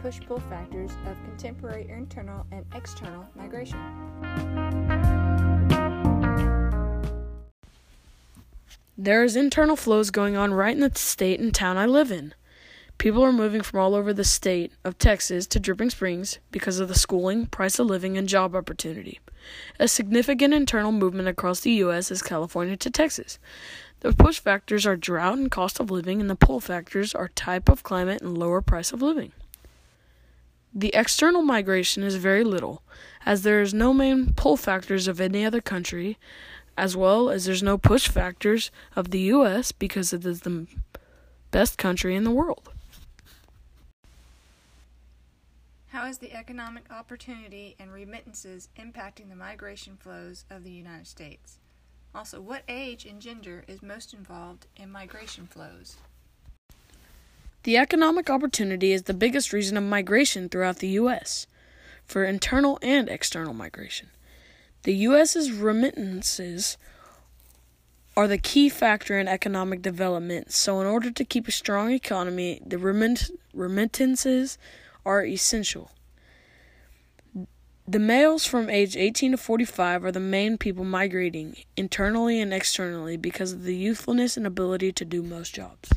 push pull factors of contemporary internal and external migration. There is internal flows going on right in the state and town I live in. People are moving from all over the state of Texas to Dripping Springs because of the schooling, price of living, and job opportunity. A significant internal movement across the U.S. is California to Texas. The push factors are drought and cost of living, and the pull factors are type of climate and lower price of living. The external migration is very little, as there is no main pull factors of any other country, as well as there's no push factors of the U.S. because it is the best country in the world. How is the economic opportunity and remittances impacting the migration flows of the United States? Also, what age and gender is most involved in migration flows? The economic opportunity is the biggest reason of migration throughout the U.S. for internal and external migration. The U.S.'s remittances are the key factor in economic development, so, in order to keep a strong economy, the remit- remittances are essential. The males from age 18 to 45 are the main people migrating internally and externally because of the youthfulness and ability to do most jobs.